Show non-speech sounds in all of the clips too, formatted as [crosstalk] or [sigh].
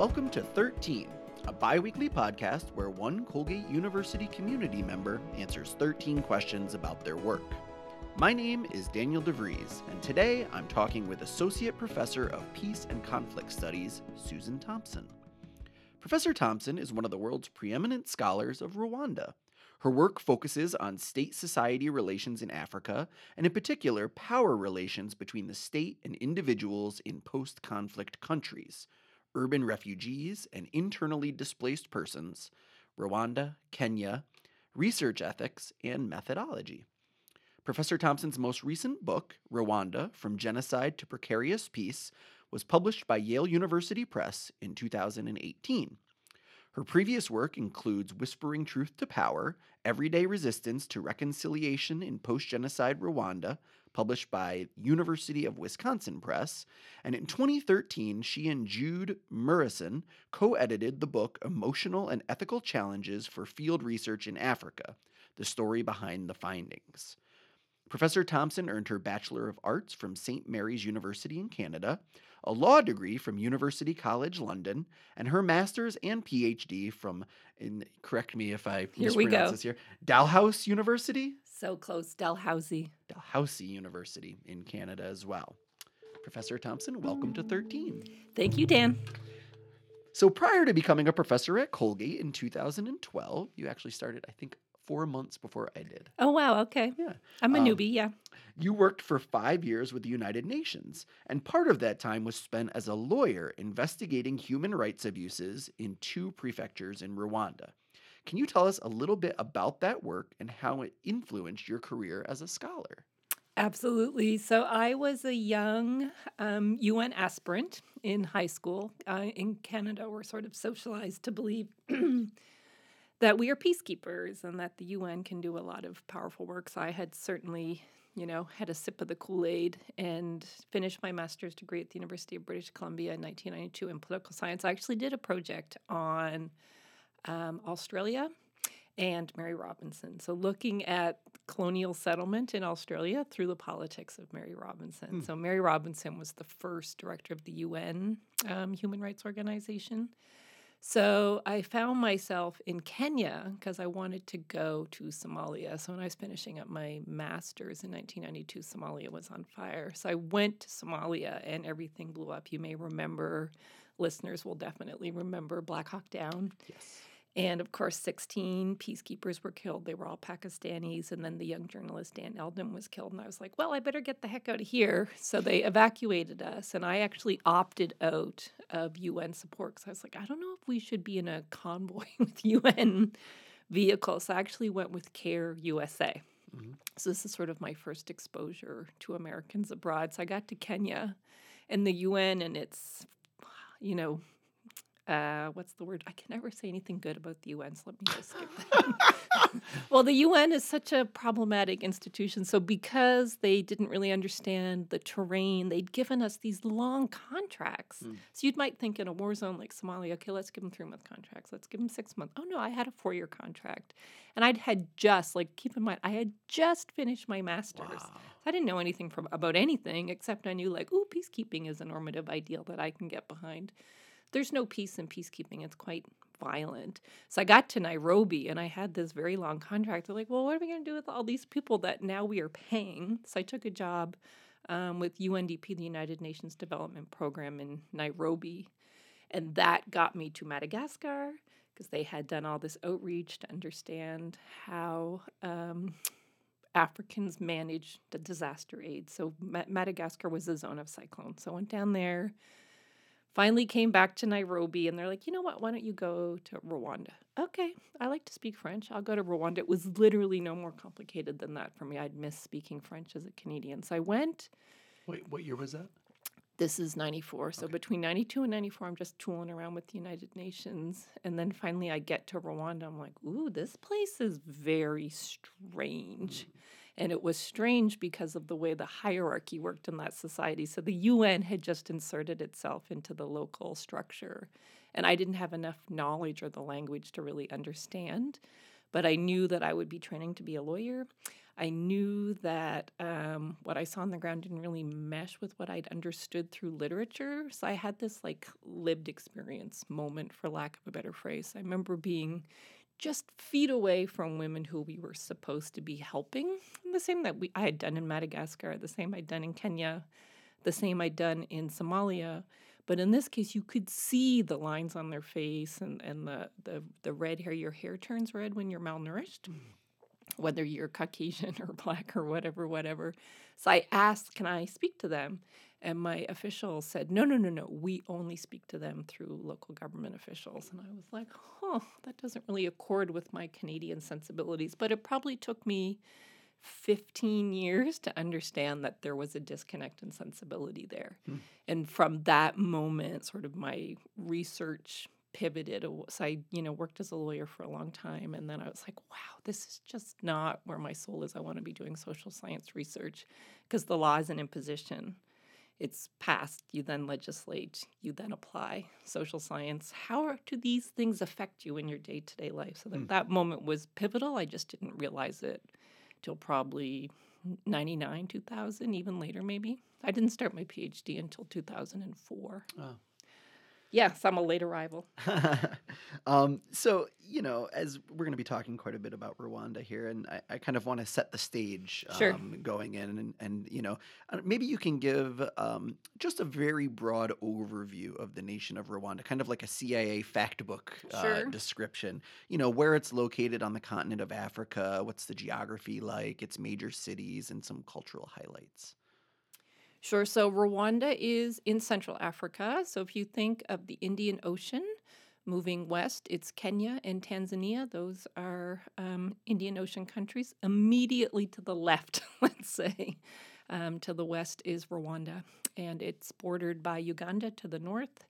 Welcome to 13, a bi weekly podcast where one Colgate University community member answers 13 questions about their work. My name is Daniel DeVries, and today I'm talking with Associate Professor of Peace and Conflict Studies, Susan Thomson. Professor Thomson is one of the world's preeminent scholars of Rwanda. Her work focuses on state society relations in Africa, and in particular, power relations between the state and individuals in post conflict countries, urban refugees and internally displaced persons, Rwanda, Kenya, research ethics, and methodology. Professor Thomson's most recent book, Rwanda From Genocide to Precarious Peace, was published by Yale University Press in 2018. Her previous work includes Whispering Truth to Power Everyday Resistance to Reconciliation in Post Genocide Rwanda, published by University of Wisconsin Press. And in 2013, she and Jude Murison co edited the book Emotional and Ethical Challenges for Field Research in Africa The Story Behind the Findings. Professor Thomson earned her Bachelor of Arts from St. Mary's University in Canada, a law degree from University College London, and her master's and PhD from, in, correct me if I Here we mispronounce go. this here, Dalhousie University? So close, Dalhousie. Dalhousie University in Canada as well. Professor Thomson, welcome to 13. Thank you, Dan. So prior to becoming a professor at Colgate in 2012, you actually started, I think, four months before I did. Oh, wow. Okay. Yeah. I'm a Um, newbie. Yeah. You worked for five years with the United Nations, and part of that time was spent as a lawyer investigating human rights abuses in two prefectures in Rwanda. Can you tell us a little bit about that work and how it influenced your career as a scholar? Absolutely. So I was a young um, UN aspirant in high school. Uh, in Canada, we're sort of socialized to believe [clears throat] that we are peacekeepers and that the UN can do a lot of powerful work. So I had certainly, you know, had a sip of the Kool Aid and finished my master's degree at the University of British Columbia in 1992 in political science. I actually did a project on um, Australia and Mary Robinson. So, looking at colonial settlement in Australia through the politics of Mary Robinson. Hmm. So, Mary Robinson was the first director of the UN um, Human Rights Organization. So, I found myself in Kenya because I wanted to go to Somalia. So, when I was finishing up my master's in 1992, Somalia was on fire. So, I went to Somalia and everything blew up. You may remember, listeners will definitely remember Black Hawk Down. Yes. And of course, 16 peacekeepers were killed. They were all Pakistanis. And then the young journalist Dan Eldon was killed. And I was like, well, I better get the heck out of here. So they evacuated us. And I actually opted out of UN support because I was like, I don't know if we should be in a convoy [laughs] with UN vehicles. So I actually went with CARE USA. Mhm. So this is sort of my first exposure to Americans abroad. So I got to Kenya and the UN and its, you know, uh, what's the word? I can never say anything good about the UN, so let me just skip that. [laughs] well, the UN is such a problematic institution. So, because they didn't really understand the terrain, they'd given us these long contracts. Mm. So, you might think in a war zone like Somalia, okay, let's give them three month contracts, let's give them six months. Oh, no, I had a four year contract. And I'd had just, like, keep in mind, I had just finished my master's. Wow. I didn't know anything from about anything except I knew like, ooh, peacekeeping is a normative ideal that I can get behind. There's no peace in peacekeeping. It's quite violent. So I got to Nairobi and I had this very long contract. They're like, well, what are we going to do with all these people that now we are paying? So I took a job um, with UNDP, the United Nations Development Program in Nairobi. And that got me to Madagascar because they had done all this outreach to understand how um, Africans manage the disaster aid. So Madagascar was a zone of cyclone. So I went down there, finally came back to Nairobi, and they're like, you know what? Why don't you go to Rwanda? Okay, I like to speak French. I'll go to Rwanda. It was literally no more complicated than that for me. I'd miss speaking French as a Canadian. So I went. Wait, what year was that? This is 94. So Okay. between 92 and 94, I'm just tooling around with the United Nations. And then finally I get to Rwanda. I'm like, ooh, this place is very strange. Mm. And it was strange because of the way the hierarchy worked in that society. So the UN had just inserted itself into the local structure. And I didn't have enough knowledge or the language to really understand. but I knew that I would be training to be a lawyer. I knew that um, what I saw on the ground didn't really mesh with what I'd understood through literature. So I had this like lived experience moment, for lack of a better phrase. I remember being just feet away from women who we were supposed to be helping. The same that we I had done in Madagascar, the same I'd done in Kenya, the same I'd done in Somalia. But in this case, you could see the lines on their face and, and the, the, the red hair. Your hair turns red when you're malnourished, mm. whether you're [laughs] Caucasian or black or whatever, whatever. So I asked, can I speak to them? And my official said, no, no, no, no, we only speak to them through local government officials. And I was like, oh, that doesn't really accord with my Canadian sensibilities. But it probably took me 15 years to understand that there was a disconnect in sensibility there. Hmm. And from that moment, sort of my research pivoted. So I, you know, worked as a lawyer for a long time. And then I was like, wow, this is just not where my soul is. I want to be doing social science research because the law is an imposition it's passed, you then legislate, you then apply social science. How do these things affect you in your day to day life? So that, mm. that moment was pivotal. I just didn't realize it till probably 99, 2000, even later, maybe. I didn't start my PhD until 2004. Oh. Yes, I'm a late arrival. [laughs] um, so, you know, as we're going to be talking quite a bit about Rwanda here, and I, I kind of want to set the stage sure. um, going in, and, and, you know, uh, maybe you can give um, just a very broad overview of the nation of Rwanda, kind of like a CIA fact book uh, sure. description. You know, where it's located on the continent of Africa, what's the geography like, its major cities, and some cultural highlights. Sure. So Rwanda is in Central Africa. So if you think of the Indian Ocean moving west, it's Kenya and Tanzania. Those are um, Indian Ocean countries. Immediately to the left, [laughs] let's say, um, to the west is Rwanda. And it's bordered by Uganda to the north.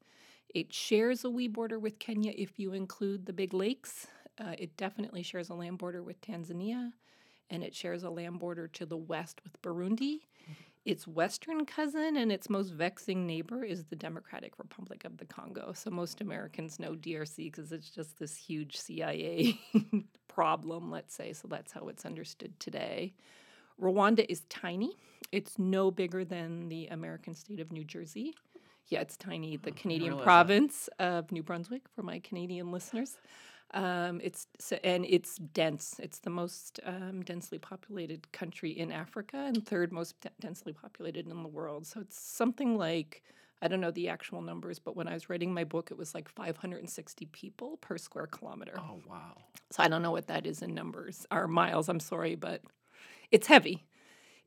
It shares a wee border with Kenya if you include the big lakes. Uh, it definitely shares a land border with Tanzania, and it shares a land border to the west with Burundi. Mm-hmm. Its western cousin and its most vexing neighbor is the Democratic Republic of the Congo. So most Americans know DRC because it's just this huge CIA [laughs] problem, let's say. So that's how it's understood today. Rwanda is tiny. It's no bigger than the American state of New Jersey. Yeah, it's tiny. The Canadian province that. of New Brunswick for my Canadian listeners. Um, it's so, and it's dense. It's the most um, densely populated country in Africa and third most d- densely populated in the world. So it's something like I don't know the actual numbers, but when I was writing my book, it was like 560 people per square kilometer. Oh wow! So I don't know what that is in numbers or miles. I'm sorry, but it's heavy.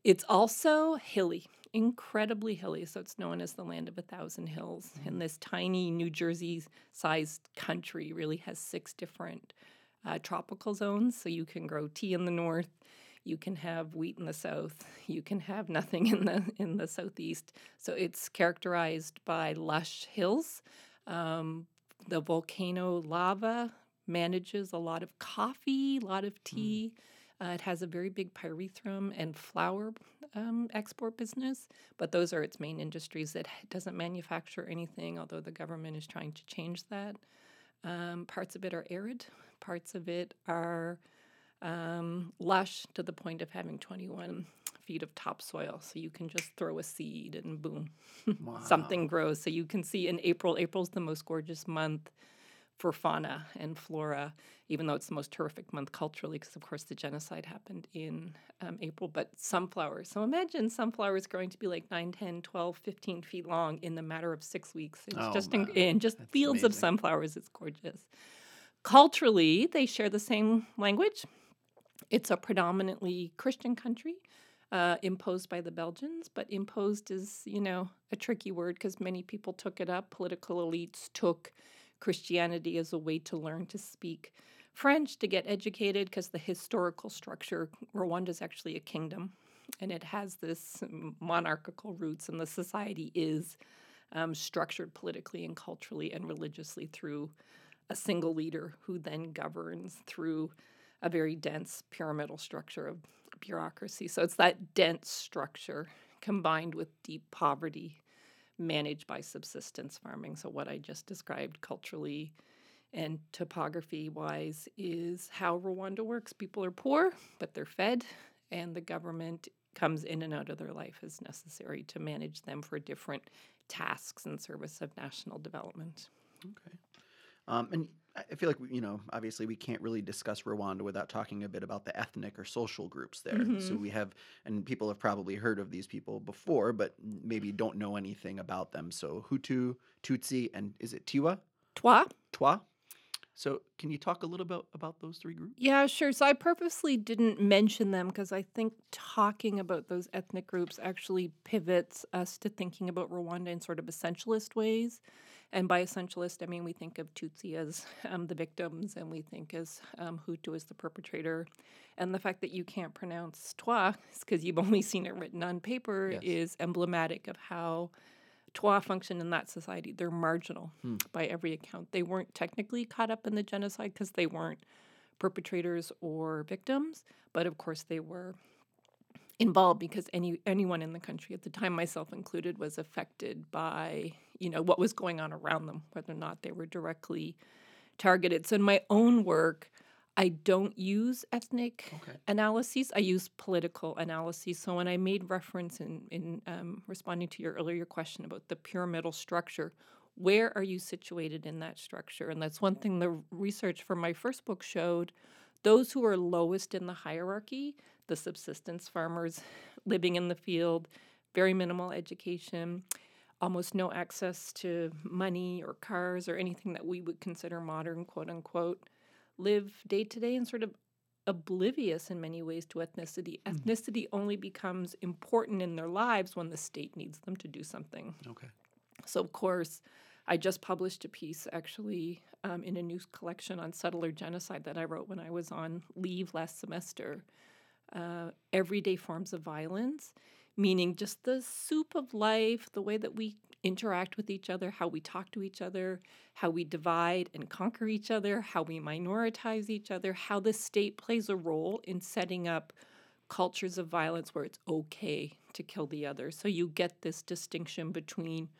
It's also hilly incredibly hilly, so it's known as the land of a thousand hills. Mm-hmm. And this tiny New Jersey sized country really has six different uh, tropical zones. So you can grow tea in the north, you can have wheat in the south, you can have nothing [laughs] in the in the southeast. So it's characterized by lush hills. Um, the volcano lava manages a lot of coffee, a lot of mm. tea. Mm. Uh, it has a very big pyrethrum and flour um, export business, but those are its main industries. It doesn't manufacture anything, although the government is trying to change that. Um, parts of it are arid, parts of it are um, lush to the point of having 21 feet of topsoil. So you can just throw a seed and boom, [laughs] wow. something grows. So you can see in April, April's the most gorgeous month for fauna and flora, even though it's the most terrific month culturally, because of course the genocide happened in um, April. But sunflowers. So imagine sunflowers growing to be like 9, 10, 12, 15 feet long in the matter of six weeks. It's oh, just in, in, just That's fields amazing. of sunflowers. It's gorgeous. Culturally, they share the same language. It's a predominantly Christian country. Uh, imposed by the Belgians, but imposed is, you know, a tricky word because many people took it up. Political elites took Christianity as a way to learn to speak French, to get educated, because the historical structure, Rwanda is actually a kingdom, and it has this monarchical roots, and the society is um, structured politically and culturally and religiously through a single leader who then governs through a very dense pyramidal structure of bureaucracy. So it's that dense structure combined with deep poverty managed by subsistence farming. So, what I just described culturally and topography wise is how Rwanda works. People are poor, but they're fed, and the government comes in and out of their life as necessary to manage them for different tasks in service of national development. Okay. Um, and I feel like, you know, obviously we can't really discuss Rwanda without talking a bit about the ethnic or social groups there. Mm-hmm. So we have, and people have probably heard of these people before, but maybe don't know anything about them. So Hutu, Tutsi, and is it Tiwa? Twa. Twa. So, can you talk a little bit about those three groups? Yeah, sure. So, I purposely didn't mention them because I think talking about those ethnic groups actually pivots us to thinking about Rwanda in sort of essentialist ways. And by essentialist, I mean we think of Tutsi as um, the victims and we think as um, Hutu as the perpetrator. And the fact that you can't pronounce Twa because you've only seen it written on paper yes. is emblematic of how Twa function in that society. They're marginal hmm. by every account. They weren't technically caught up in the genocide because they weren't perpetrators or victims, but of course they were involved because any anyone in the country at the time, myself included, was affected by you know what was going on around them, whether or not they were directly targeted. So in my own work, I don't use ethnic okay. analyses. I use political analyses. So when I made reference in in um, responding to your earlier question about the pyramidal structure, where are you situated in that structure? And that's one thing the research for my first book showed. Those who are lowest in the hierarchy, the subsistence farmers [laughs] living in the field, very minimal education, almost no access to money or cars or anything that we would consider modern, quote unquote live day to day and sort of oblivious in many ways to ethnicity. Mm. Ethnicity only becomes important in their lives when the state needs them to do something. Okay. So, of course, I just published a piece actually um, in a new collection on settler genocide that I wrote when I was on leave last semester. Uh, everyday forms of violence, meaning just the soup of life, the way that we interact with each other, how we talk to each other, how we divide and conquer each other, how we minoritize each other, how the state plays a role in setting up cultures of violence where it's okay to kill the other. So you get this distinction between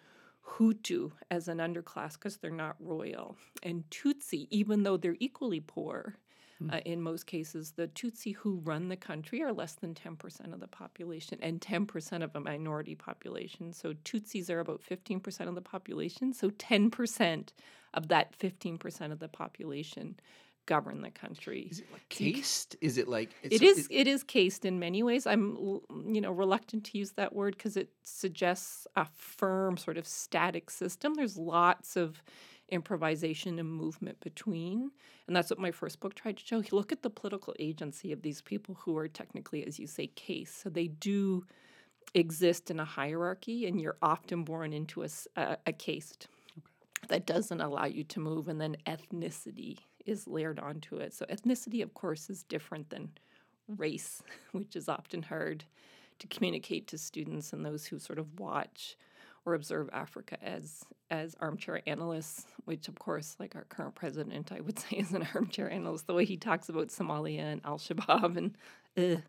Hutu as an underclass because they're not royal, and Tutsi, even though they're equally poor, Hmm. Uh, in most cases, the Tutsi who run the country are less than 10% of the population and 10% of a minority population. So Tutsis are about 15% of the population. So 10% of that 15% of the population govern the country. Is it like cased? Is it like it is? It is cased in many ways. I'm you know reluctant to use that word because it suggests a firm sort of static system. There's lots of improvisation and movement between. And that's what my first book tried to show. Look at the political agency of these people who are technically, as you say, case. So they do exist in a hierarchy, and you're often born into a, a, a caste okay. that doesn't allow you to move. And then ethnicity is layered onto it. So ethnicity, of course, is different than race, [laughs] which is often hard to communicate to students and those who sort of watch or observe Africa as as armchair analysts, which of course, like our current president, I would [laughs] say is an armchair analyst. The way he talks about Somalia and Al Shabaab, and uh,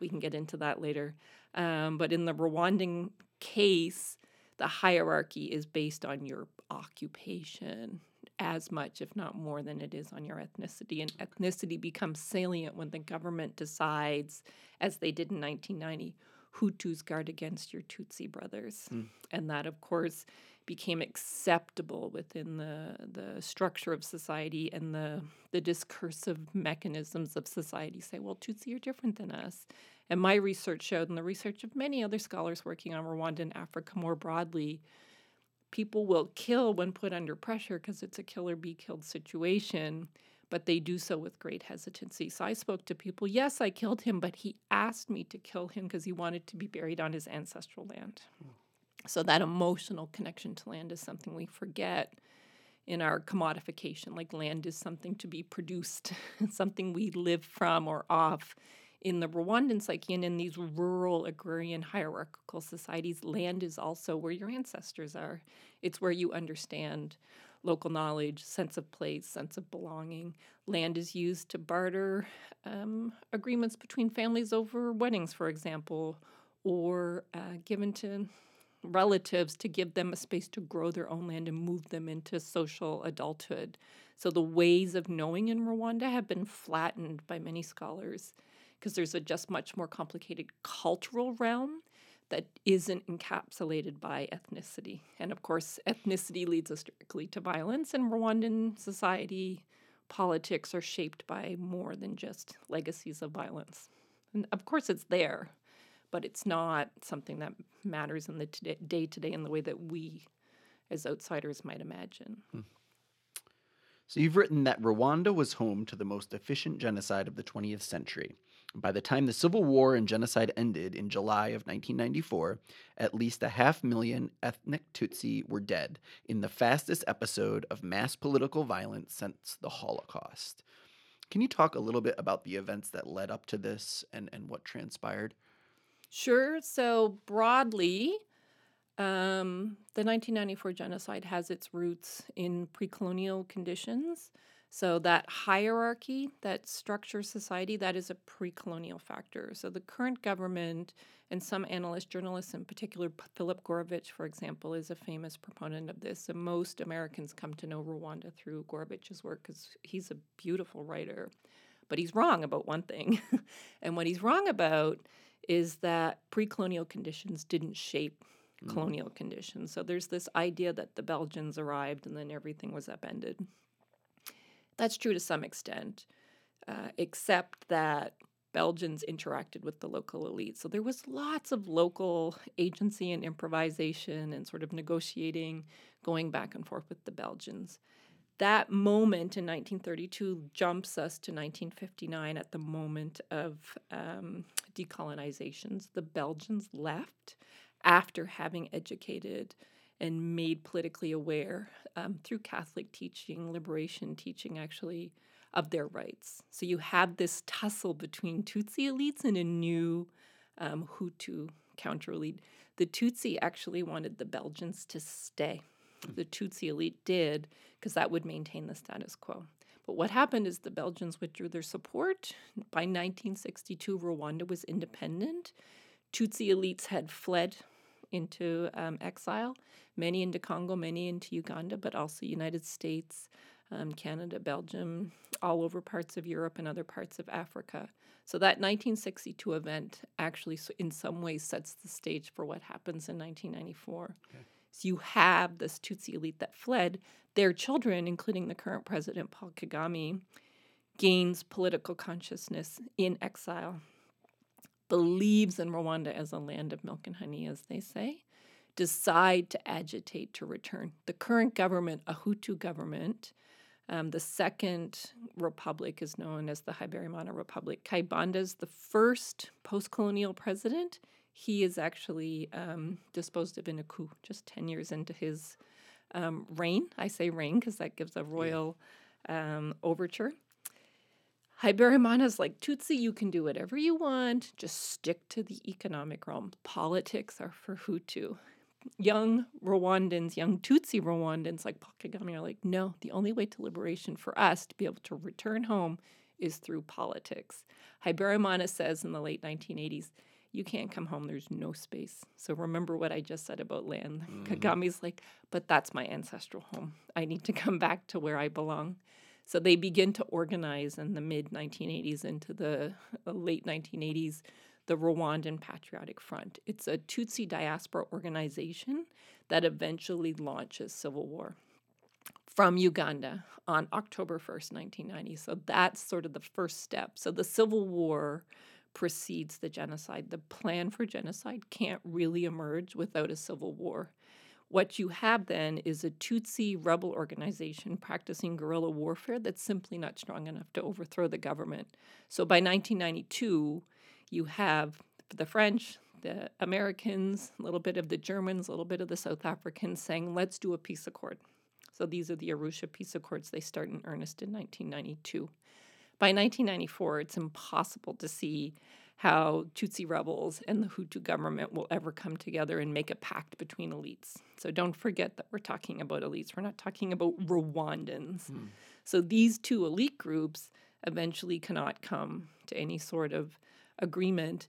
we can get into that later. Um, but in the Rwandan case, the hierarchy is based on your occupation as much, if not more, than it is on your ethnicity. And ethnicity becomes salient when the government decides, as they did in 1990 Hutus guard against your Tutsi brothers. Mm. And that, of course, became acceptable within the, the structure of society and the, the discursive mechanisms of society say, well, Tutsi are different than us. And my research showed, and the research of many other scholars working on Rwanda and Africa more broadly, people will kill when put under pressure because it's a kill or be killed situation but they do so with great hesitancy. So I spoke to people, yes, I killed him, but he asked me to kill him because he wanted to be buried on his ancestral land. So that emotional connection to land is something we forget in our commodification. Like land is something to be produced, [laughs] something we live from or off. In the Rwandan psyche and in these rural agrarian hierarchical societies, land is also where your ancestors are. It's where you understand local knowledge, sense of place, sense of belonging. Land is used to barter um, agreements between families over weddings, for example, or uh, given to relatives to give them a space to grow their own land and move them into social adulthood. So the ways of knowing in Rwanda have been flattened by many scholars because there's a just much more complicated cultural realm that isn't encapsulated by ethnicity. And of course, ethnicity leads us directly to violence, and Rwandan society politics are shaped by more than just legacies of violence. And of course, it's there, but it's not something that matters in the day to day in the way that we as outsiders might imagine. Hmm. So you've written that Rwanda was home to the most efficient genocide of the 20th century. By the time the Civil War and genocide ended in July of 1994, at least a half million ethnic Tutsi were dead in the fastest episode of mass political violence since the Holocaust. Can you talk a little bit about the events that led up to this and, and what transpired? Sure. So, broadly, um, the 1994 genocide has its roots in pre colonial conditions. So that hierarchy that structures society, that is a pre-colonial factor. So the current government and some analysts, journalists in particular, Philip Gourevitch, for example, is a famous proponent of this. And most Americans come to know Rwanda through Gourevitch's work because he's a beautiful writer. But he's wrong about one thing. [laughs] and what he's wrong about is that pre-colonial conditions didn't shape mm. colonial conditions. So there's this idea that the Belgians arrived and then everything was upended. That's true to some extent, uh, except that Belgians interacted with the local elite. So there was lots of local agency and improvisation and sort of negotiating going back and forth with the Belgians. That moment in 1932 jumps us to 1959 at the moment of um, decolonizations. The Belgians left after having educated and made politically aware um, through Catholic teaching, liberation teaching, actually, of their rights. So you had this tussle between Tutsi elites and a new um, Hutu counter elite. The Tutsi actually wanted the Belgians to stay. The Tutsi elite did because that would maintain the status quo. But what happened is the Belgians withdrew their support. By 1962, Rwanda was independent. Tutsi elites had fled into um, exile, many into Congo, many into Uganda, but also United States, um, Canada, Belgium, all over parts of Europe and other parts of Africa. So that 1962 event actually, in some ways, sets the stage for what happens in 1994. Okay. So you have this Tutsi elite that fled. Their children, including the current president Paul Kagame, gains political consciousness in exile believes in Rwanda as a land of milk and honey, as they say, decide to agitate to return. The current government, a Hutu government, um, the second republic is known as the Habyarimana Republic. Kayibanda is the first post colonial president. He is actually um, disposed of in a coup just 10 years into his um, reign. I say reign because that gives a royal um, overture. is like, Tutsi, you can do whatever you want, just stick to the economic realm. Politics are for Hutu. Young Rwandans, young Tutsi Rwandans like Paul Kagame are like, no, the only way to liberation for us to be able to return home is through politics. Habyarimana says in the late 1980s, you can't come home, there's no space. So remember what I just said about land. [laughs] Mm-hmm. Kagame's like, but that's my ancestral home. I need to come back to where I belong. So they begin to organize in the mid 1980s into the uh, late 1980s the Rwandan Patriotic Front. It's a Tutsi diaspora organization that eventually launches civil war from Uganda on October 1st, 1990. So that's sort of the first step. So the civil war precedes the genocide. The plan for genocide can't really emerge without a civil war. What you have then is a Tutsi rebel organization practicing guerrilla warfare that's simply not strong enough to overthrow the government. So by 1992, you have the French, the Americans, a little bit of the Germans, a little bit of the South Africans saying, let's do a peace accord. So these are the Arusha peace accords. They start in earnest in 1992. By 1994, it's impossible to see how Tutsi rebels and the Hutu government will ever come together and make a pact between elites. So don't forget that we're talking about elites. We're not talking about Rwandans. Hmm. So these two elite groups eventually cannot come to any sort of agreement.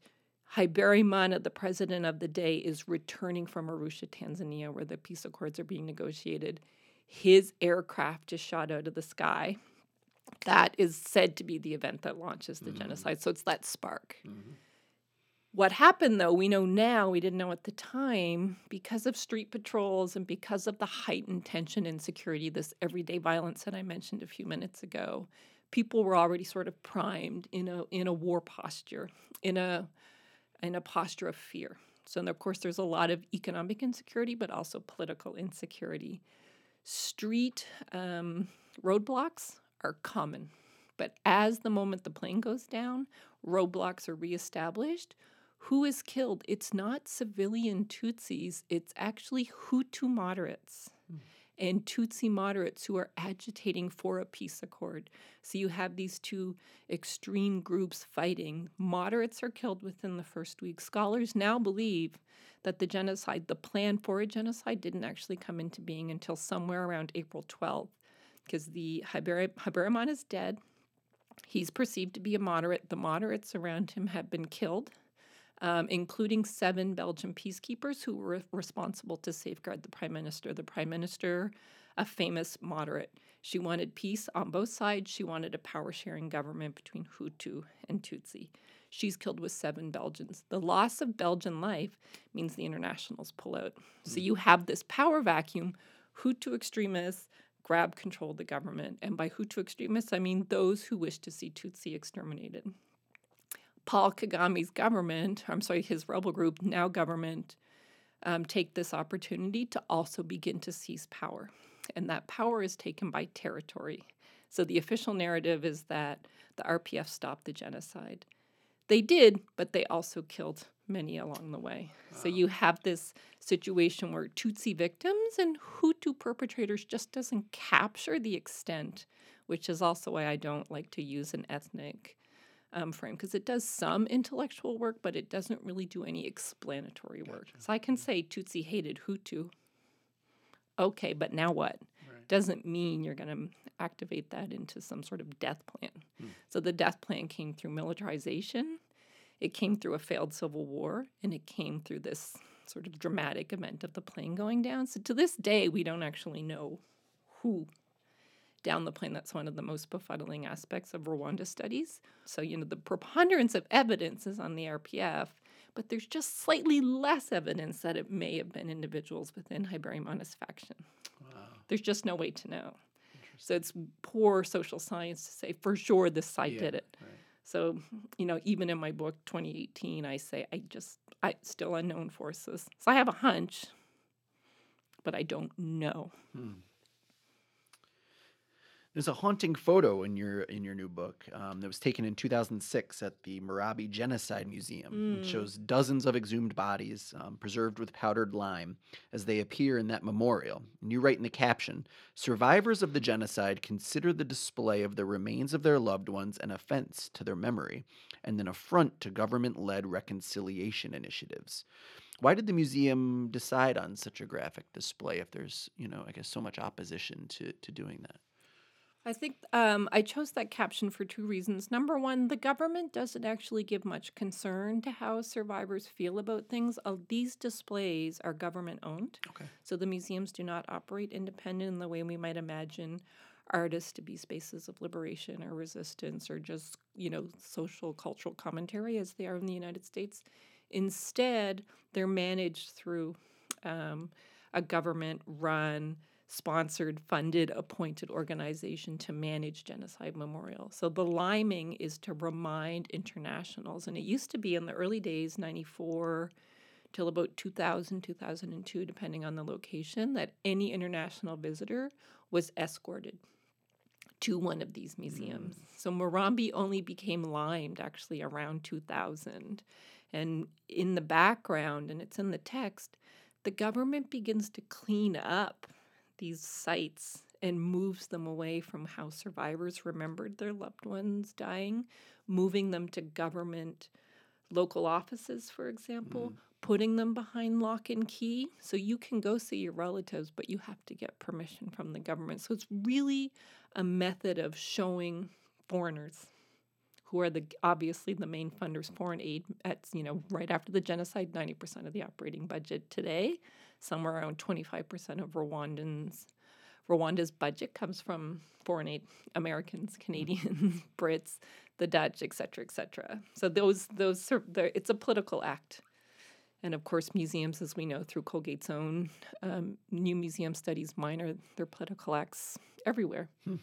Habyarimana, the president of the day, is returning from Arusha, Tanzania, where the peace accords are being negotiated. His aircraft is shot out of the sky. That is said to be the event that launches the mm-hmm. genocide. So it's that spark. Mm-hmm. What happened, though, we know now, we didn't know at the time, because of street patrols and because of the heightened tension and security, this everyday violence that I mentioned a few minutes ago, people were already sort of primed in a in a war posture, in a in a posture of fear. So, of course, there's a lot of economic insecurity, but also political insecurity. Street um, roadblocks are common, but as the moment the plane goes down, roadblocks are reestablished. Who is killed? It's not civilian Tutsis, it's actually Hutu moderates and Tutsi moderates who are agitating for a peace accord. So you have these two extreme groups fighting. Moderates are killed within the first week. Scholars now believe that the genocide, the plan for a genocide, didn't actually come into being until somewhere around April 12th, because the Habyarimana is dead. He's perceived to be a moderate. The moderates around him have been killed um, including seven Belgian peacekeepers who were responsible to safeguard the prime minister. The prime minister, a famous moderate, she wanted peace on both sides. She wanted a power sharing government between Hutu and Tutsi. She's killed with seven Belgians. The loss of Belgian life means the internationals pull out. So you have this power vacuum. Hutu extremists grab control of the government. And by Hutu extremists, I mean those who wish to see Tutsi exterminated. Paul Kagame's government, I'm sorry, his rebel group, now government, um, take this opportunity to also begin to seize power. And that power is taken by territory. So the official narrative is that the RPF stopped the genocide. They did, but they also killed many along the way. Wow. So you have this situation where Tutsi victims and Hutu perpetrators just doesn't capture the extent, which is also why I don't like to use an ethnic um, frame because it does some intellectual work, but it doesn't really do any explanatory gotcha. work. So I can say Tutsi hated Hutu. Okay, but now what? Right. Doesn't mean you're going to activate that into some sort of death plan. Hmm. So the death plan came through militarization, it came through a failed civil war, and it came through this sort of dramatic event of the plane going down. So to this day, we don't actually know who down the plane. That's one of the most befuddling aspects of Rwanda studies. So, you know, the preponderance of evidence is on the RPF, but there's just slightly less evidence that it may have been individuals within Habyarimana's faction. Wow. There's just no way to know. So it's poor social science to say for sure this site yeah, did it. Right. So, you know, even in my book 2018, I say I just I still unknown forces. So I have a hunch, but I don't know. Hmm. There's a haunting photo in your in your new book um, that was taken in 2006 at the Murambi Genocide Museum. Mm. It shows dozens of exhumed bodies um, preserved with powdered lime as they appear in that memorial. And you write in the caption: "Survivors of the genocide consider the display of the remains of their loved ones an offense to their memory and an affront to government-led reconciliation initiatives." Why did the museum decide on such a graphic display if there's, you know, I guess so much opposition to to doing that? I think um, I chose that caption for two reasons. Number one, the government doesn't actually give much concern to how survivors feel about things. Uh, these displays are government owned. Okay. So the museums do not operate independent in the way we might imagine artists to be spaces of liberation or resistance or just, you know, social cultural commentary as they are in the United States. Instead, they're managed through um, a government run sponsored, funded, appointed organization to manage Genocide Memorial. So the liming is to remind internationals, and it used to be in the early days, 94 till about 2000, 2002, depending on the location, that any international visitor was escorted to one of these museums. Mm. So Murambi only became limed actually around 2000. And in the background, and it's in the text, the government begins to clean up these sites and moves them away from how survivors remembered their loved ones dying, moving them to government local offices, for example, mm. putting them behind lock and key. So you can go see your relatives, but you have to get permission from the government. So it's really a method of showing foreigners who are the obviously the main funders foreign aid at you know right after the genocide 90% of the operating budget today somewhere around 25% of rwandans rwanda's budget comes from foreign aid americans canadians [laughs] brits the dutch et cetera et cetera so those those it's a political act and of course, museums, as we know through Colgate's own um, new museum studies minor, they're political acts everywhere. Hmm.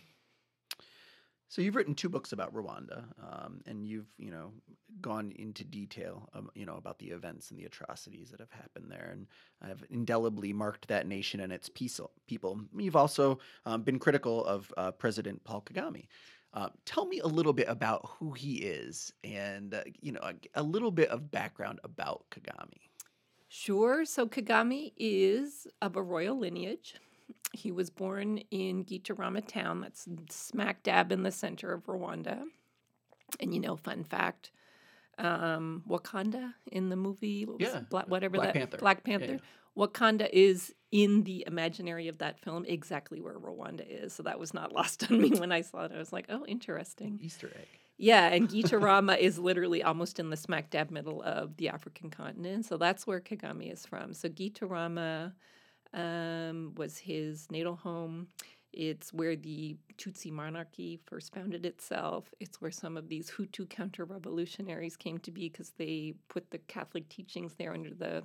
So you've written two books about Rwanda, um, and you've you know gone into detail, um, you know, about the events and the atrocities that have happened there, and have indelibly marked that nation and its people. You've also um, been critical of uh, President Paul Kagame. Uh, tell me a little bit about who he is, and uh, you know, a, a little bit of background about Kagame. Sure. So Kagame is of a royal lineage. He was born in Gitarama town, that's smack dab in the center of Rwanda. And you know, fun fact, um, Wakanda in the movie, what yeah, Black, whatever Black that Panther. Black Panther. Yeah. Wakanda is in the imaginary of that film exactly where Rwanda is. So that was not lost on me when I saw it. I was like, oh, interesting. Easter egg. Yeah, and [laughs] Gitarama is literally almost in the smack dab middle of the African continent. So that's where Kagame is from. So Gitarama um, was his natal home. It's where the Tutsi monarchy first founded itself. It's where some of these Hutu counter revolutionaries came to be because they put the Catholic teachings there under the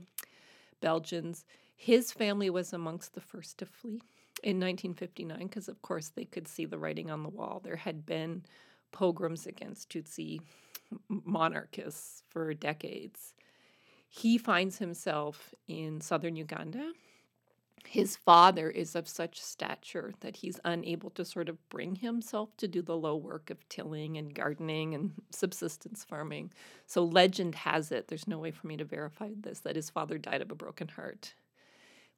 Belgians. His family was amongst the first to flee in 1959 because, of course, they could see the writing on the wall. There had been pogroms against Tutsi monarchists for decades. He finds himself in southern Uganda. His father is of such stature that he's unable to sort of bring himself to do the low work of tilling and gardening and [laughs] subsistence farming. So, legend has it, there's no way for me to verify this, that his father died of a broken heart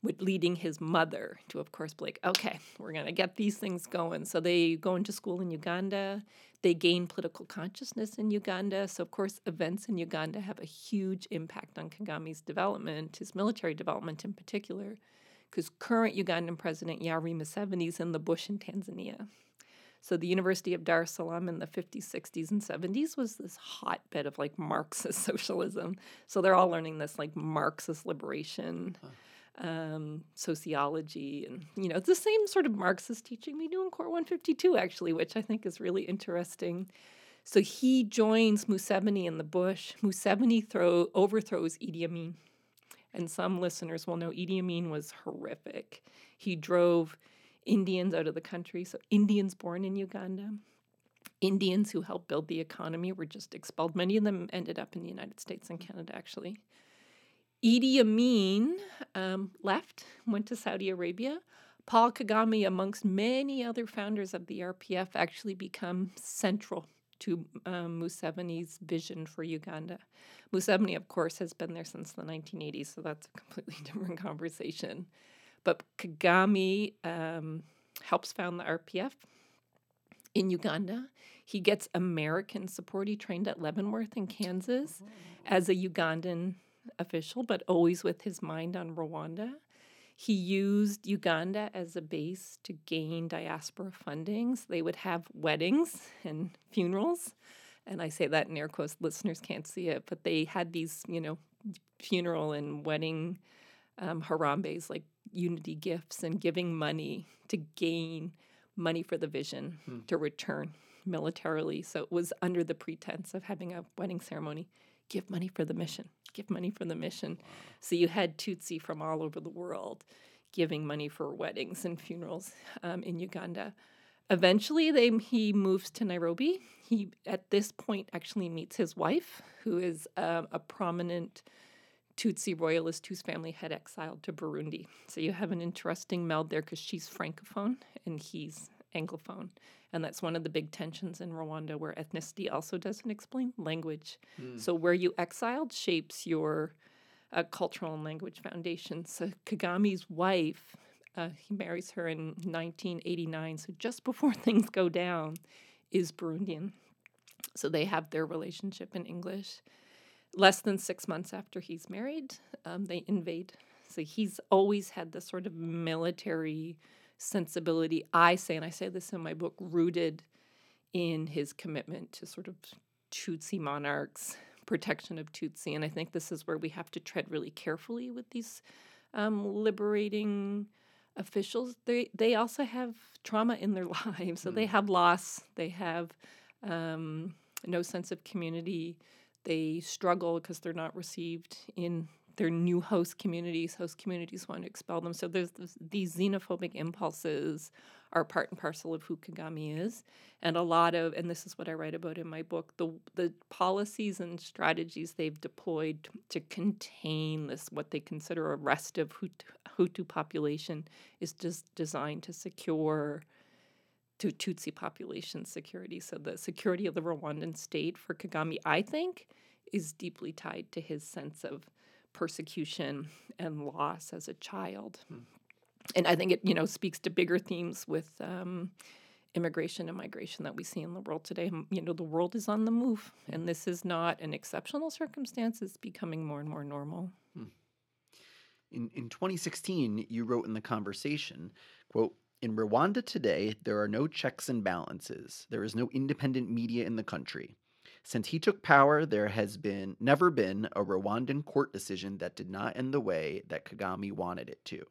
with leading his mother to, of course, be like, okay, we're going to get these things going. So they go into school in Uganda. They gain political consciousness in Uganda. So, of course, events in Uganda have a huge impact on Kagame's development, his military development in particular, because current Ugandan President Yoweri Museveni is in the bush in Tanzania. So the University of Dar es Salaam in the 50s, 60s, and 70s was this hotbed of like Marxist [laughs] socialism. So they're all learning this like Marxist liberation. Huh um, sociology, and you know, it's the same sort of Marxist teaching we do in Core 152, actually, which I think is really interesting. So he joins Museveni in the bush. Museveni throw, overthrows Idi Amin. And some listeners will know Idi Amin was horrific. He drove Indians out of the country. So, Indians born in Uganda, Indians who helped build the economy were just expelled. Many of them ended up in the United States and Canada, actually. Idi Amin um, left, went to Saudi Arabia. Paul Kagame, amongst many other founders of the RPF, actually become central to um, Museveni's vision for Uganda. Museveni, of course, has been there since the 1980s, so that's a completely [laughs] different conversation. But Kagame um, helps found the RPF in Uganda. He gets American support. He trained at Leavenworth in Kansas oh. as a Ugandan official, but always with his mind on Rwanda. He used Uganda as a base to gain diaspora fundings. They would have weddings and funerals. And I say that in air quotes, listeners can't see it, but they had these, you know, funeral and wedding um, harambees, like unity gifts and giving money to gain money for the vision hmm. to return militarily. So it was under the pretense of having a wedding ceremony give money for the mission, give money for the mission. So you had Tutsi from all over the world giving money for weddings and funerals um, in Uganda. Eventually, they, he moves to Nairobi. He, at this point, actually meets his wife, who is um, a prominent Tutsi royalist whose family had exiled to Burundi. So you have an interesting meld there because she's francophone and he's anglophone. And that's one of the big tensions in Rwanda where ethnicity also doesn't explain language. Mm. So where you exiled shapes your uh, cultural and language foundation. So Kagame's wife, uh, he marries her in 1989, so just before [laughs] things go down, is Burundian. So they have their relationship in English. Less than six months after he's married, um, they invade. So he's always had this sort of military sensibility, I say, and I say this in my book, rooted in his commitment to sort of Tutsi monarchs, protection of Tutsi. And I think this is where we have to tread really carefully with these um, liberating officials. They, they also have trauma in their [laughs] lives. So mm. they have loss, they have um, no sense of community. They struggle because they're not received in their new host communities. Host communities want to expel them. So there's this, these xenophobic impulses are part and parcel of who Kagame is, and a lot of and this is what I write about in my book. The the policies and strategies they've deployed to contain this what they consider a restive Hutu, Hutu population is just designed to secure to Tutsi population security. So the security of the Rwandan state for Kagame, I think, is deeply tied to his sense of persecution and loss as a child. And I think it, you know, speaks to bigger themes with um, immigration and migration that we see in the world today. You know, the world is on the move, and this is not an exceptional circumstance. It's becoming more and more normal. Hmm. In, in 2016, you wrote in the conversation, quote, in Rwanda today, there are no checks and balances. There is no independent media in the country. Since he took power, there has been never been a Rwandan court decision that did not end the way that Kagame wanted it to.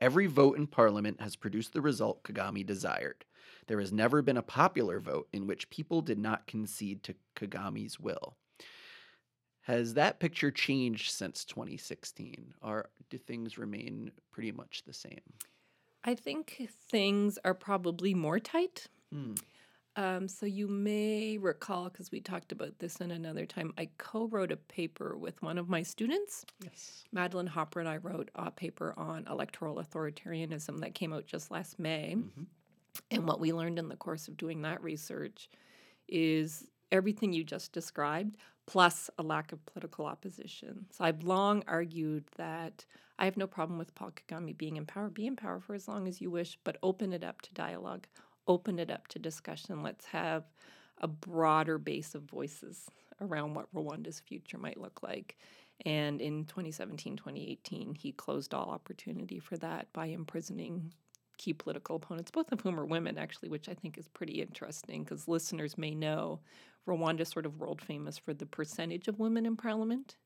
Every vote in parliament has produced the result Kagame desired. There has never been a popular vote in which people did not concede to Kagame's will. Has that picture changed since 2016, or do things remain pretty much the same? I think things are probably more tight. Hmm. Um, so you may recall, because we talked about this in another time, I co-wrote a paper with one of my students. Yes. Madeline Hopper and I wrote a paper on electoral authoritarianism that came out just last May. Mm-hmm. And what we learned in the course of doing that research is everything you just described, plus a lack of political opposition. So I've long argued that I have no problem with Paul Kagame being in power. Be in power for as long as you wish, but open it up to dialogue open it up to discussion. Let's have a broader base of voices around what Rwanda's future might look like. And in 2017, 2018, he closed all opportunity for that by imprisoning key political opponents, both of whom are women, actually, which I think is pretty interesting because listeners may know Rwanda is sort of world famous for the percentage of women in parliament.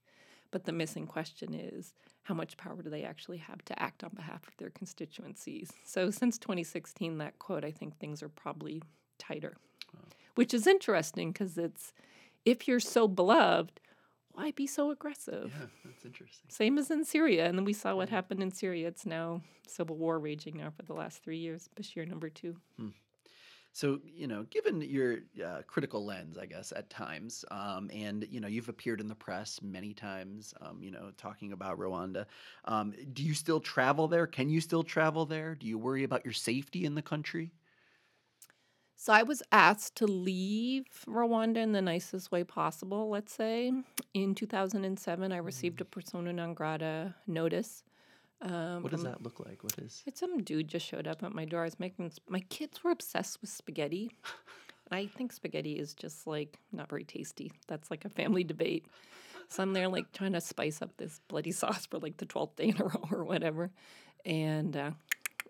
But the missing question is how much power do they actually have to act on behalf of their constituencies? So since 2016, that quote, I think things are probably tighter, wow. which is interesting because it's if you're so beloved, why be so aggressive? Yeah, that's interesting. Same as in Syria. And then we saw what happened in Syria. It's now civil war raging now for the last three years, Bashir number two. Hmm. So, you know, given your uh, critical lens, I guess, at times, um, and, you know, you've appeared in the press many times, um, you know, talking about Rwanda. Um, do you still travel there? Can you still travel there? Do you worry about your safety in the country? So I was asked to leave Rwanda in the nicest way possible, let's say. In 2007, I received a mm. persona non grata notice um, what does that look like? What is? It's some dude just showed up at my door. I was making my kids were obsessed with spaghetti. [laughs] I think spaghetti is just like not very tasty. That's like a family debate. So I'm there like trying to spice up this bloody sauce for like the twelfth day in a [laughs] row or whatever, and uh,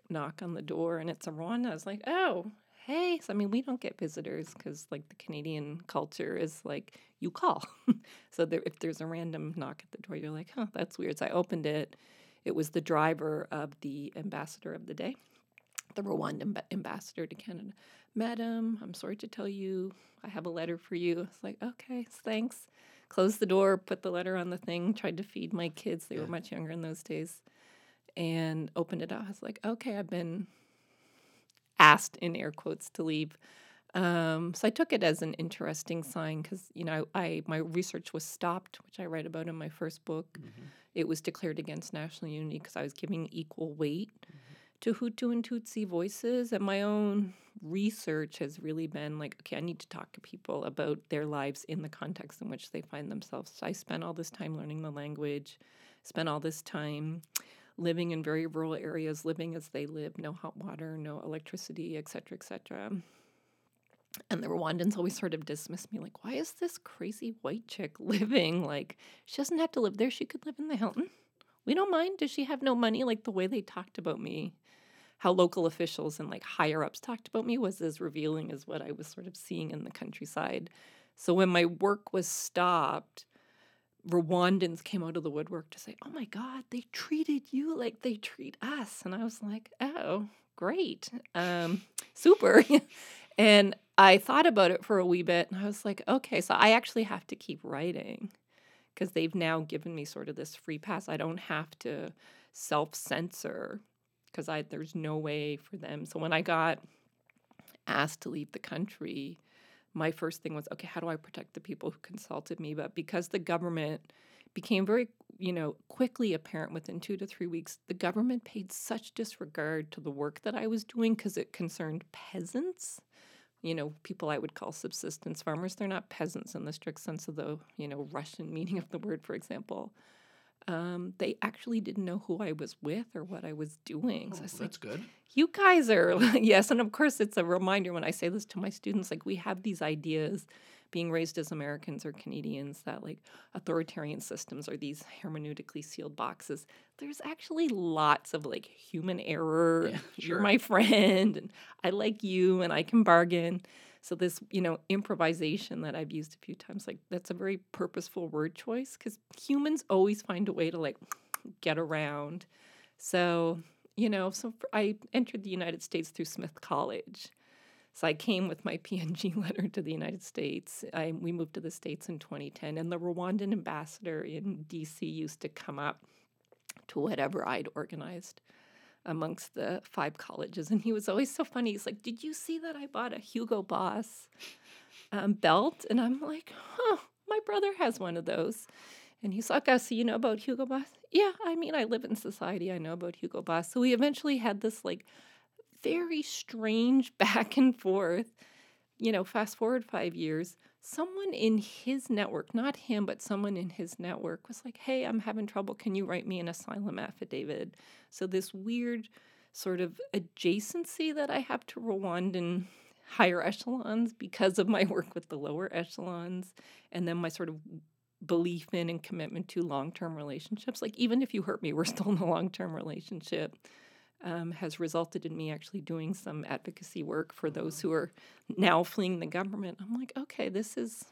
knock on the door and it's a Rwanda. I was like, oh, hey. So I mean, we don't get visitors because like the Canadian culture is like you call. [laughs] so there, if there's a random knock at the door, you're like, huh, that's weird. So I opened it it was the driver of the ambassador of the day, the Rwandan ambassador to Canada. Madam, I'm sorry to tell you, I have a letter for you. It's like, okay, thanks. Closed the door, put the letter on the thing, tried to feed my kids. They were much younger in those days. And opened it up. I was like, okay, I've been asked in air quotes to leave. Um, so I took it as an interesting sign because you know I my research was stopped, which I write about in my first book. Mm-hmm. It was declared against national unity because I was giving equal weight mm-hmm. to Hutu and Tutsi voices. And my own research has really been like, okay, I need to talk to people about their lives in the context in which they find themselves. So I spent all this time learning the language, spent all this time living in very rural areas, living as they live, no hot water, no electricity, et cetera, et cetera. And the Rwandans always sort of dismiss me, like, why is this crazy white chick [laughs] living? Like, she doesn't have to live there. She could live in the Hilton. We don't mind. Does she have no money? Like the way they talked about me how local officials and like higher ups talked about me was as revealing as what I was sort of seeing in the countryside. So when my work was stopped, Rwandans came out of the woodwork to say, "Oh my God, they treated you like they treat us," and I was like, "Oh, great, um, super." [laughs] and I thought about it for a wee bit, and I was like, "Okay, so I actually have to keep writing." Because they've now given me sort of this free pass. I don't have to self censor because I there's no way for them. So when I got asked to leave the country, my first thing was, okay, how do I protect the people who consulted me? But because the government became very, you know, quickly apparent within two to three weeks, the government paid such disregard to the work that I was doing because it concerned peasants. You know, people I would call subsistence farmers. They're not peasants in the strict sense of the, you know, Russian meaning of the word, for example um, they actually didn't know who I was with or what I was doing. Oh, so that's like, good. You guys are, [laughs] yes. And of course, it's a reminder when I say this to my students like, we have these ideas being raised as Americans or Canadians that like authoritarian systems are these hermeneutically sealed boxes. There's actually lots of like human error. Yeah, You're my [laughs] friend, and I like you, and I can bargain. So this, you know, improvisation that I've used a few times, like that's a very purposeful word choice because humans always find a way to like get around. So, you know, so I entered the United States through Smith College. So I came with my [laughs] PNG letter to the United States. I, we moved to the States in 2010, and the Rwandan ambassador in DC used to come up to whatever I'd organized amongst the five colleges. And he was always so funny. He's like, Did you see that I bought a Hugo Boss um, belt? And I'm like, Huh, my brother has one of those. And he's like, Oh, so you know about Hugo Boss? Yeah, I mean, I live in society. I know about Hugo Boss. So we eventually had this like very strange [laughs] back and forth. You know, fast forward five years, someone in his network, not him, but someone in his network was like, Hey, I'm having trouble. Can you write me an asylum affidavit? So, this weird sort of adjacency that I have to Rwandan higher echelons because of my [laughs] work with the lower echelons, and then my sort of belief in and commitment to long term relationships. Like, even if you hurt me, we're still in a long term relationship. Um, has resulted in me actually doing some advocacy work for those who are now fleeing the government. I'm like, okay, this is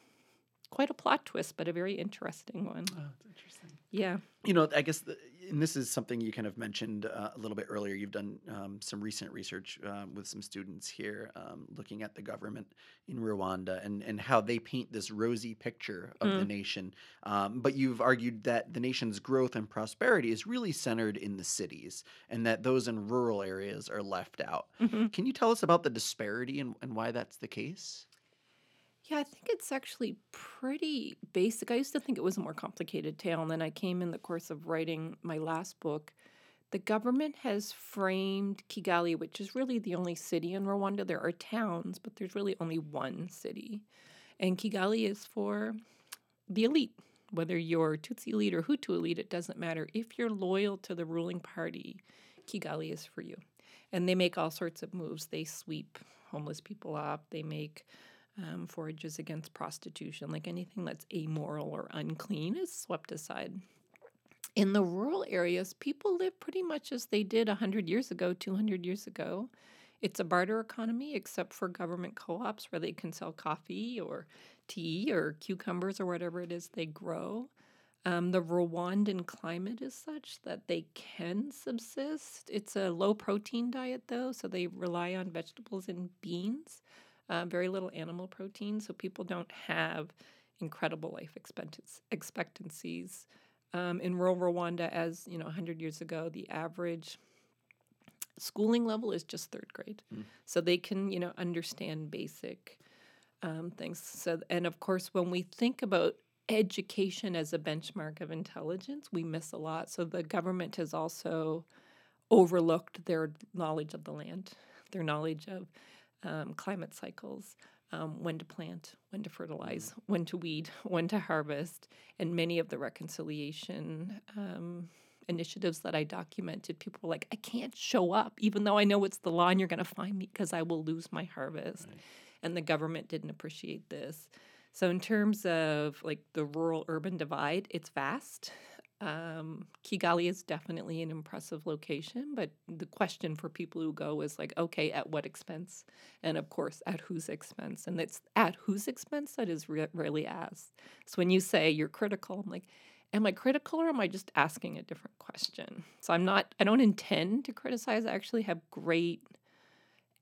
quite a plot twist, but a very interesting one. Oh, that's interesting. Yeah. You know, I guess, the, and this is something you kind of mentioned uh, a little bit earlier. You've done um, some recent research um, with some students here, um, looking at the government in Rwanda and and how they paint this rosy picture of the nation. Um, but you've argued that the nation's growth and prosperity is really centered in the cities, and that those in rural areas are left out. hmm Can you tell us about the disparity and, and why that's the case? Yeah, I think it's actually pretty basic. I used to think it was a more complicated tale, and then I came in the course of writing my last book. The government has framed Kigali, which is really the only city in Rwanda. There are towns, but there's really only one city. And Kigali is for the elite. Whether you're Tutsi elite or Hutu elite, it doesn't matter. If you're loyal to the ruling party, Kigali is for you. And they make all sorts of moves. They sweep homeless people up, they make um, forages against prostitution, like anything that's amoral or unclean is swept aside. In the rural areas, people live pretty much as they did 100 years ago, 200 years ago. It's a barter economy, except for government co ops where they can sell coffee or tea or cucumbers or whatever it is they grow. Um, the Rwandan climate is such that they can subsist. It's a low protein diet, though, so they rely on vegetables and beans uh, very little animal protein, so people don't have incredible life expectancies. Um, in rural Rwanda, as you know, 100 years ago, the average schooling level is just third grade, Mm. so they can you know understand basic um, things. So, and of course, when we think about education as a benchmark of intelligence, we miss a lot. So the government has also overlooked their knowledge of the land, their knowledge of um, climate cycles, um, when to plant, when to fertilize, when to weed, [laughs] when to harvest, and many of the reconciliation um, initiatives that I documented, people were like, I can't show up, even though I know it's the law and you're going to find me because I will lose my harvest. Right. And the government didn't appreciate this. So, in terms of like the rural urban divide, it's vast. Um, Kigali is definitely an impressive location, but the question for people who go is like, okay, at what expense? And of course, at whose expense? And it's at whose expense that is re- rarely asked. So when you say you're critical, I'm like, am I critical or am I just asking a different question? So I'm not, I don't intend to criticize. I actually have great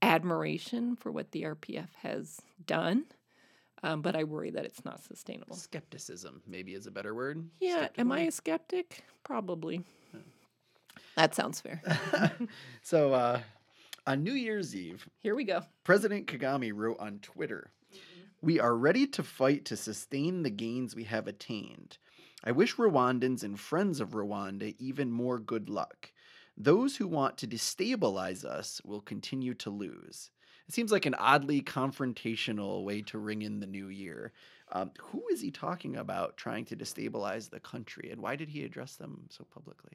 admiration for what the RPF has done. Um, but I worry that it's not sustainable. Skepticism, maybe, is a better word. Yeah, am I a skeptic? Probably. That sounds fair. [laughs] so, uh, on New Year's Eve, here we go. President Kagame wrote on Twitter We are ready to fight to sustain the gains we have attained. I wish Rwandans and friends of Rwanda even more good luck. Those who want to destabilize us will continue to lose. It seems like an oddly confrontational way to ring in the new year. Um, who is he talking about trying to destabilize the country, and why did he address them so publicly?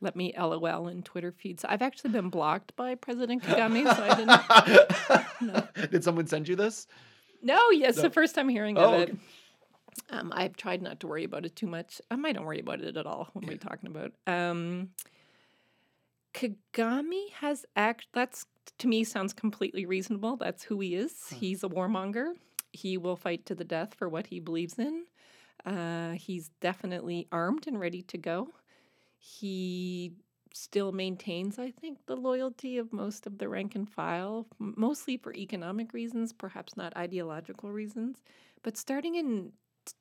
Let me LOL in Twitter feeds. I've actually been blocked by President Kagame, so I didn't. no. [laughs] Did someone send you this? No, yes, no. the first time hearing oh, of it. Okay. Um, I've tried not to worry about it too much. Um, I don't worry about it at all. when yeah. are talking about? Um, Kagame has act. That's to me sounds completely reasonable. That's who he is. Huh. He's a warmonger. He will fight to the death for what he believes in. Uh, he's definitely armed and ready to go. He still maintains, I think, the loyalty of most of the rank and file, mostly for economic reasons, perhaps not ideological reasons. But starting in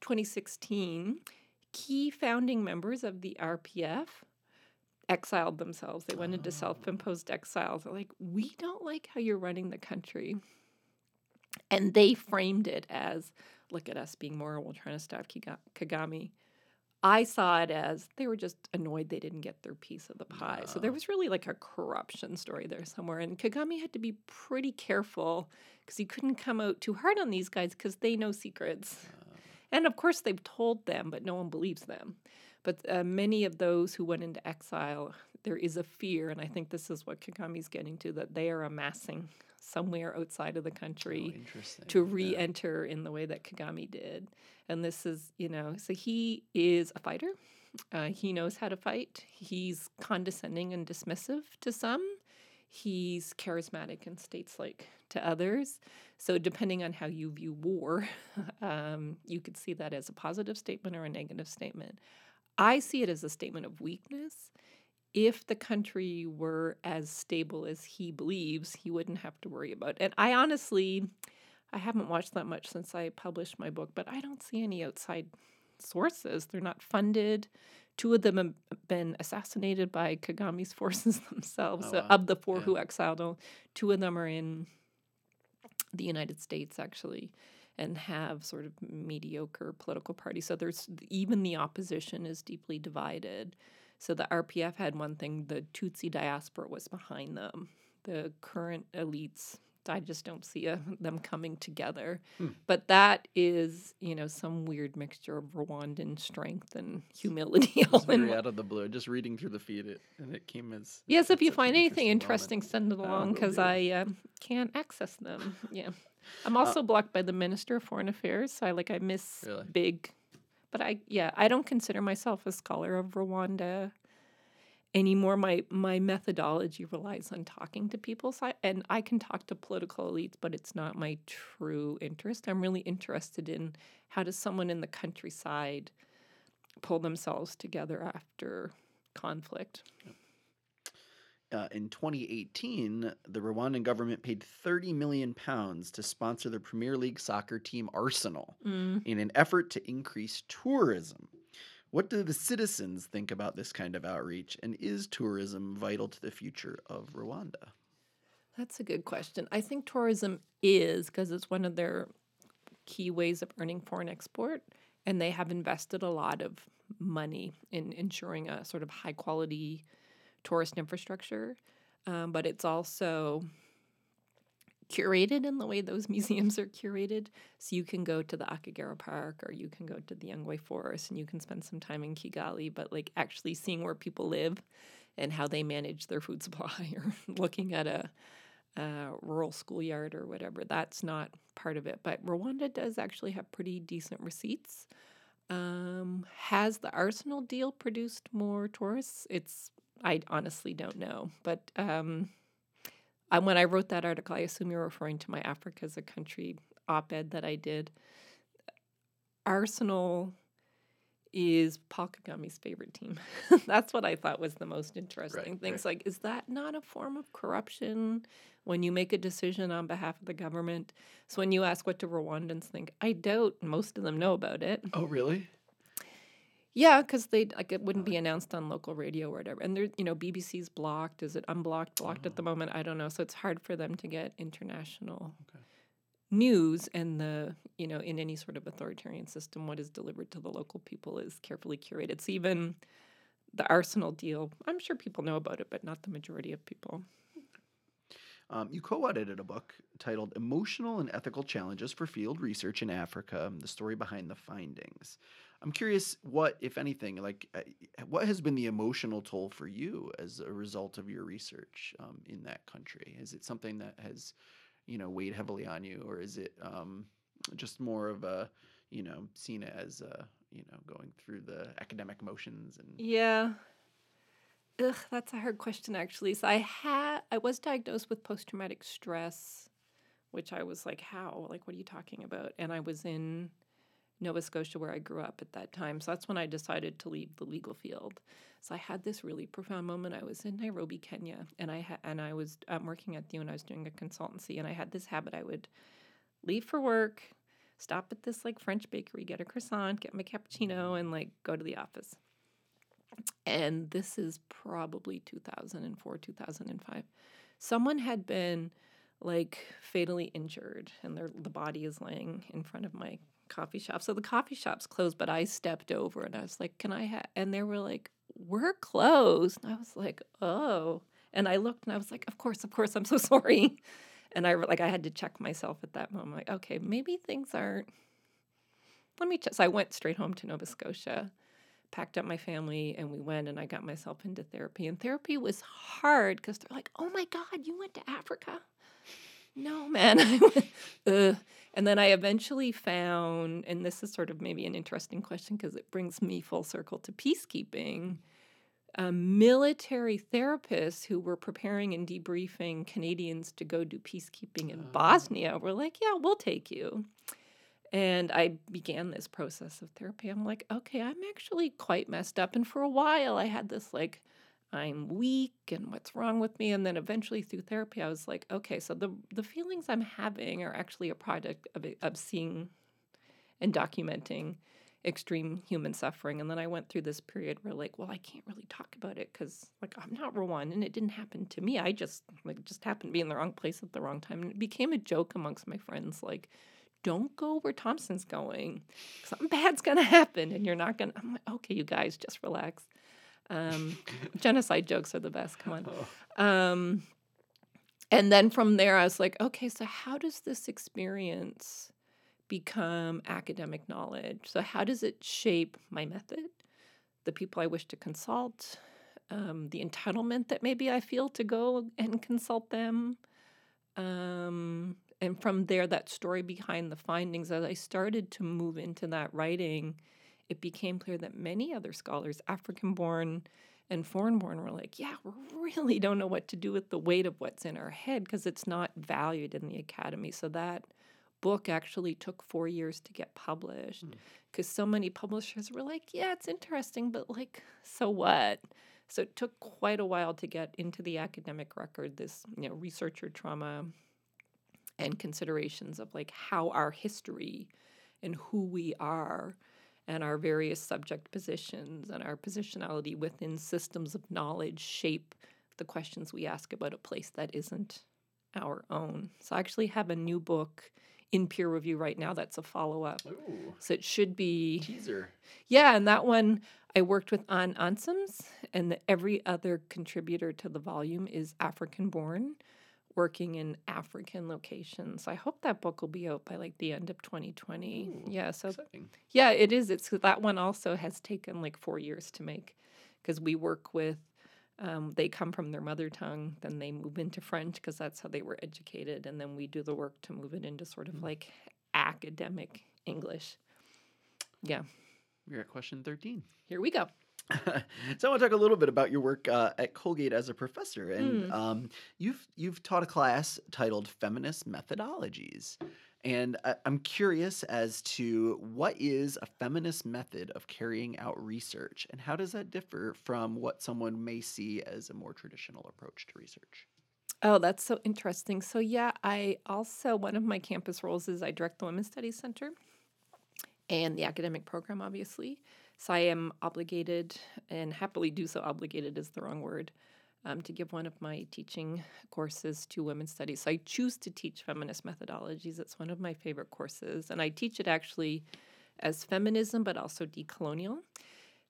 2016, key founding members of the RPF exiled themselves. They went into oh. self imposed exiles. They're like, we don't like how you're running the country. And they framed it as, look at us being moral, we're trying to stop Kagame. I saw it as they were just annoyed they didn't get their piece of the pie. So there was really like a corruption story there somewhere. And Kagame had to be pretty careful because he couldn't come out too hard on these guys because they know secrets. And of course, they've told them, but no one believes them. But uh, many of those who went into exile, there is a fear, and I think this is what Kagame's getting to, that they are amassing somewhere outside of the country oh, to re-enter yeah. in the way that Kagame did. And this is, you know, so he is a fighter. Uh, he knows how to fight. He's condescending and dismissive to some. He's charismatic and states-like to others. So depending on how you view war, [laughs] um, you could see that as a positive statement or a negative statement. I see it as a statement of weakness. If the country were as stable as he believes, he wouldn't have to worry about it. And I honestly, I haven't watched that much since I published my book, but I don't see any outside sources. They're not funded. Two of them have been assassinated by Kagame's [laughs] forces themselves. Oh, wow. Of the four yeah. who exiled, two of them are in the United States, actually and have sort of mediocre political parties. So there's even the opposition is deeply divided. So the RPF had one thing, the Tutsi diaspora was behind them. The current elites, I just don't see a, them coming together. Hmm. But that is, you know, some weird mixture of Rwandan strength and humility. [laughs] All very [laughs] out of the blue. Just reading through the feed, it and it came as yes. If you find anything interesting, moment. send it along because I uh, can't access them. Yeah. I'm uh, also uh, blocked by the Minister of Foreign Affairs. So I like I miss really? big, but I yeah I don't consider myself a scholar of Rwanda anymore. My my methodology relies on talking to people, so I, and I can talk to political elites, but it's not my true interest. I'm really interested in how does someone in the countryside pull themselves together after conflict. Yep uh, in 2018, the Rwandan government paid 30 million pounds to sponsor the Premier League soccer team Arsenal mm. in an effort to increase tourism. What do the citizens think about this kind of outreach, and is tourism vital to the future of Rwanda? That's a good question. I think tourism is because it's one of their key ways of earning foreign export, and they have invested a lot of money in ensuring a sort of high quality tourist infrastructure, um, but it's also curated in the way those [laughs] museums are curated. So you can go to the Akagera Park or you can go to the Nyungwe Forest and you can spend some time in Kigali, but like actually seeing where people live and how they manage their food [laughs] supply or looking at a, a rural schoolyard or whatever, that's not part of it. But Rwanda does actually have pretty decent receipts Um, has the Arsenal deal produced more tourists? It's I honestly don't know, but um, I, when I wrote that article, I assume you're referring to my Africa as a country op-ed that I did. Arsenal is Paul Kagame's favorite team. [laughs] That's what I thought was the most interesting Right, things. right. Like, is that not a form of corruption when you make a decision on behalf of the government? So when you ask what do Rwandans think, I doubt most of them know about it. Oh, really? Yeah, because they like it wouldn't be announced on local radio or whatever. And there, you know, BBC's blocked. Is it unblocked? Blocked at the moment? I don't know. So it's hard for them to get international Okay. news. And the you know, in any sort of authoritarian system, what is delivered to the local people is carefully curated. So even the Arsenal deal, I'm sure people know about it, but not the majority of people. Um, you co edited a book titled Emotional and Ethical Challenges for Field Research in Africa The Story Behind the Findings. I'm curious what, if anything, like uh, what has been the emotional toll for you as a result of your research um, in that country? Is it something that has, you know, weighed heavily on you, or is it um, just more of a, you know, seen as, uh, you know, going through the academic motions and Yeah. Ugh, that's a hard question actually. So I had I was diagnosed with post traumatic stress, which I was like, how? Like what are you talking about? And I was in Nova Scotia where I grew up at that time. So that's when I decided to leave the legal field. So I had this really profound moment. I was in Nairobi, Kenya, and I ha- and I was um, working at the UN. I was doing a consultancy, and I had this habit. I would leave for work, stop at this like French bakery, get a croissant, get my cappuccino, and like go to the office and this is probably 2004 2005 someone had been like fatally injured and their the body is laying in front of my coffee shop so the coffee shop's closed but i stepped over and i was like can i have and they were like we're closed and i was like oh and i looked and i was like of course of course i'm so [laughs] sorry and i like i had to check myself at that moment like okay maybe things aren't let me check so i went straight home to nova scotia packed up my family and we went and I got myself into therapy. And therapy was hard because they're like, oh my God, you went to Africa? No, man. [laughs] I went. And then I eventually found, and this is sort of maybe an interesting question because it brings me full circle to peacekeeping. Um, military therapists who were preparing and debriefing Canadians to go do peacekeeping in Oh. Bosnia were like, Yeah, we'll take you. And I began this process of therapy. I'm like, okay, I'm actually quite messed up. And for a while, I had this like, I'm weak and what's wrong with me. And then eventually through therapy, I was like, okay, so the, the feelings I'm having are actually a product of, of seeing and documenting extreme human suffering. And then I went through this period where like, well, I can't really talk about it because like I'm not Rwandan and it didn't happen to me. I just like just happened to be in the wrong place at the wrong time. And it became a joke amongst my friends, like, don't go where Thomson's going. Something bad's gonna happen, and you're not gonna. I'm like, okay, you guys, just relax. Um, [laughs] genocide jokes are the best. Come on. Oh. Um, and then from there, I was like, okay, so how does this experience become academic knowledge? So, how does it shape my method, the people I wish to consult, um, the entitlement that maybe I feel to go and consult them? Um, and from there, that story behind the findings, as I started to move into that writing, it became clear that many other scholars, African born and foreign born, were like, yeah, we really don't know what to do with the weight of what's in our head because it's not valued in the academy. So that book actually took four years to get published Hmm. because so many publishers were like, yeah, it's interesting, but like, so what? So it took quite a while to get into the academic record, this, you know, researcher trauma and considerations of like how our history and who we are and our various subject positions and our positionality within systems of knowledge shape the questions we ask about a place that isn't our own. So I actually have a new book in peer review right now that's a follow up. So it should be teaser. yeah, and that one I worked with An Ansoms, and every other contributor to the volume is African born, working in African locations. I hope that book will be out by like the end of 2020. Ooh, yeah, so Exciting. yeah, it is. It's that one also has taken like four years to make because we work with. Um, they come from their mother tongue, then they move into French because that's how they were educated, and then we do the work to move it into sort of like academic English. Yeah. We're at question 13. Here we go. So I want to talk a little bit about your work uh, at Colgate as a professor, and Mm. um, you've you've taught a class titled "Feminist Methodologies," and I, I'm curious as to what is a feminist method of carrying out research, and how does that differ from what someone may see as a more traditional approach to research? Oh, that's so interesting. So, yeah, I also, one of my campus roles is I direct the Women's Studies Center and the academic program, obviously. So, I am obligated and happily do so, obligated is the wrong word, um, to give one of my teaching courses to women's studies. So, I choose to teach feminist methodologies. It's one of my favorite courses. And I teach it actually as feminism, but also decolonial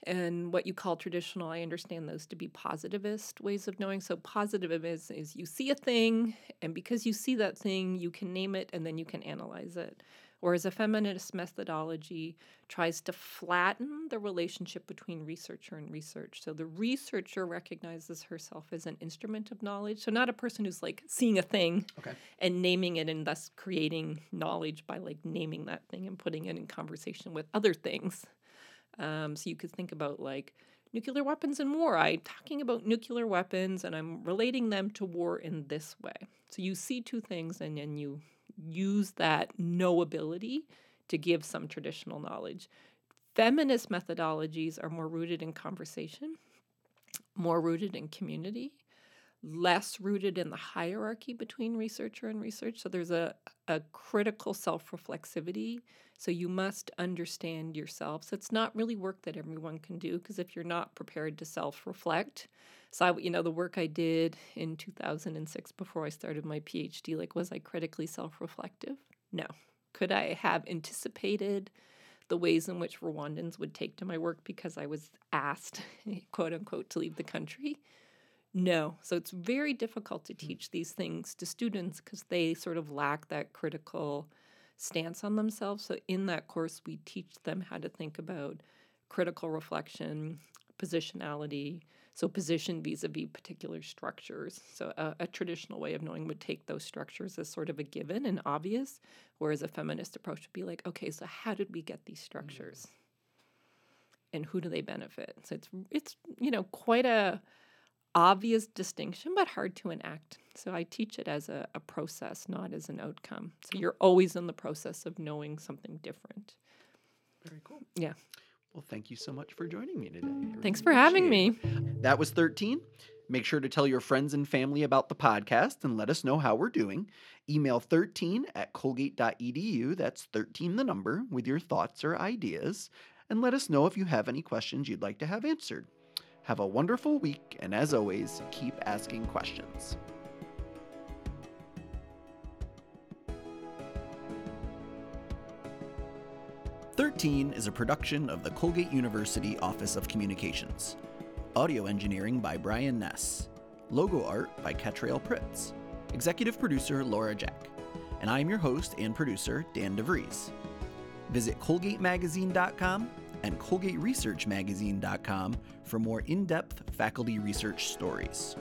and what you call traditional i understand those to be positivist ways of knowing so positive is is you see a thing and because you see that thing you can name it and then you can analyze it whereas a feminist methodology tries to flatten the relationship between researcher and research so the researcher recognizes herself as an instrument of knowledge so not a person who's like seeing a thing Okay. and naming it and thus creating knowledge by like naming that thing and putting it in conversation with other things um, so you could think about like nuclear weapons and war. I'm talking about nuclear weapons and I'm relating them to war in this way. So you see two things and then you use that knowability to give some traditional knowledge. Feminist methodologies are more rooted in conversation, more rooted in community, less rooted in the hierarchy between researcher and research. So there's a, a critical self reflexivity. So you must understand yourself. So it's not really work that everyone can do because if you're not prepared to self reflect, so I, you know the work I did in 2006 before I started my PhD, like was I critically self reflective? No. Could I have anticipated the ways in which Rwandans would take to my work because I was asked, [laughs] quote unquote, to leave the country? No. So it's very difficult to mm. teach these things to students because they sort of lack that critical stance on themselves. So in that course, we teach them how to think about critical reflection, positionality. So position vis-a-vis particular structures. So a, a traditional way of knowing would take those structures as sort of a given and obvious, whereas a feminist approach would be like, okay, so how did we get these mm. structures? And who do they benefit? So it's it's you know quite a obvious distinction, but hard to enact. So I teach it as a, a process, not as an outcome. So you're always in the process of knowing something different. Very cool. Yeah. Well, thank you so much for joining me today. I Thanks for having me. it. That was 13. Make sure to tell your friends and family about the podcast and let us know how we're doing. Email 13 at colgate.edu, that's 13 the number, with your thoughts or ideas, and let us know if you have any questions you'd like to have answered. Have a wonderful week, and as always, keep asking questions. Thirteen is a production of the Colgate University Office of Communications. Audio engineering by Brian Ness. Logo art by Ketrail Pritz. Executive producer Laura Jack. And I'm your host and producer, Dan DeVries. Visit ColgateMagazine.com and ColgateResearchMagazine.com for more in depth faculty research stories.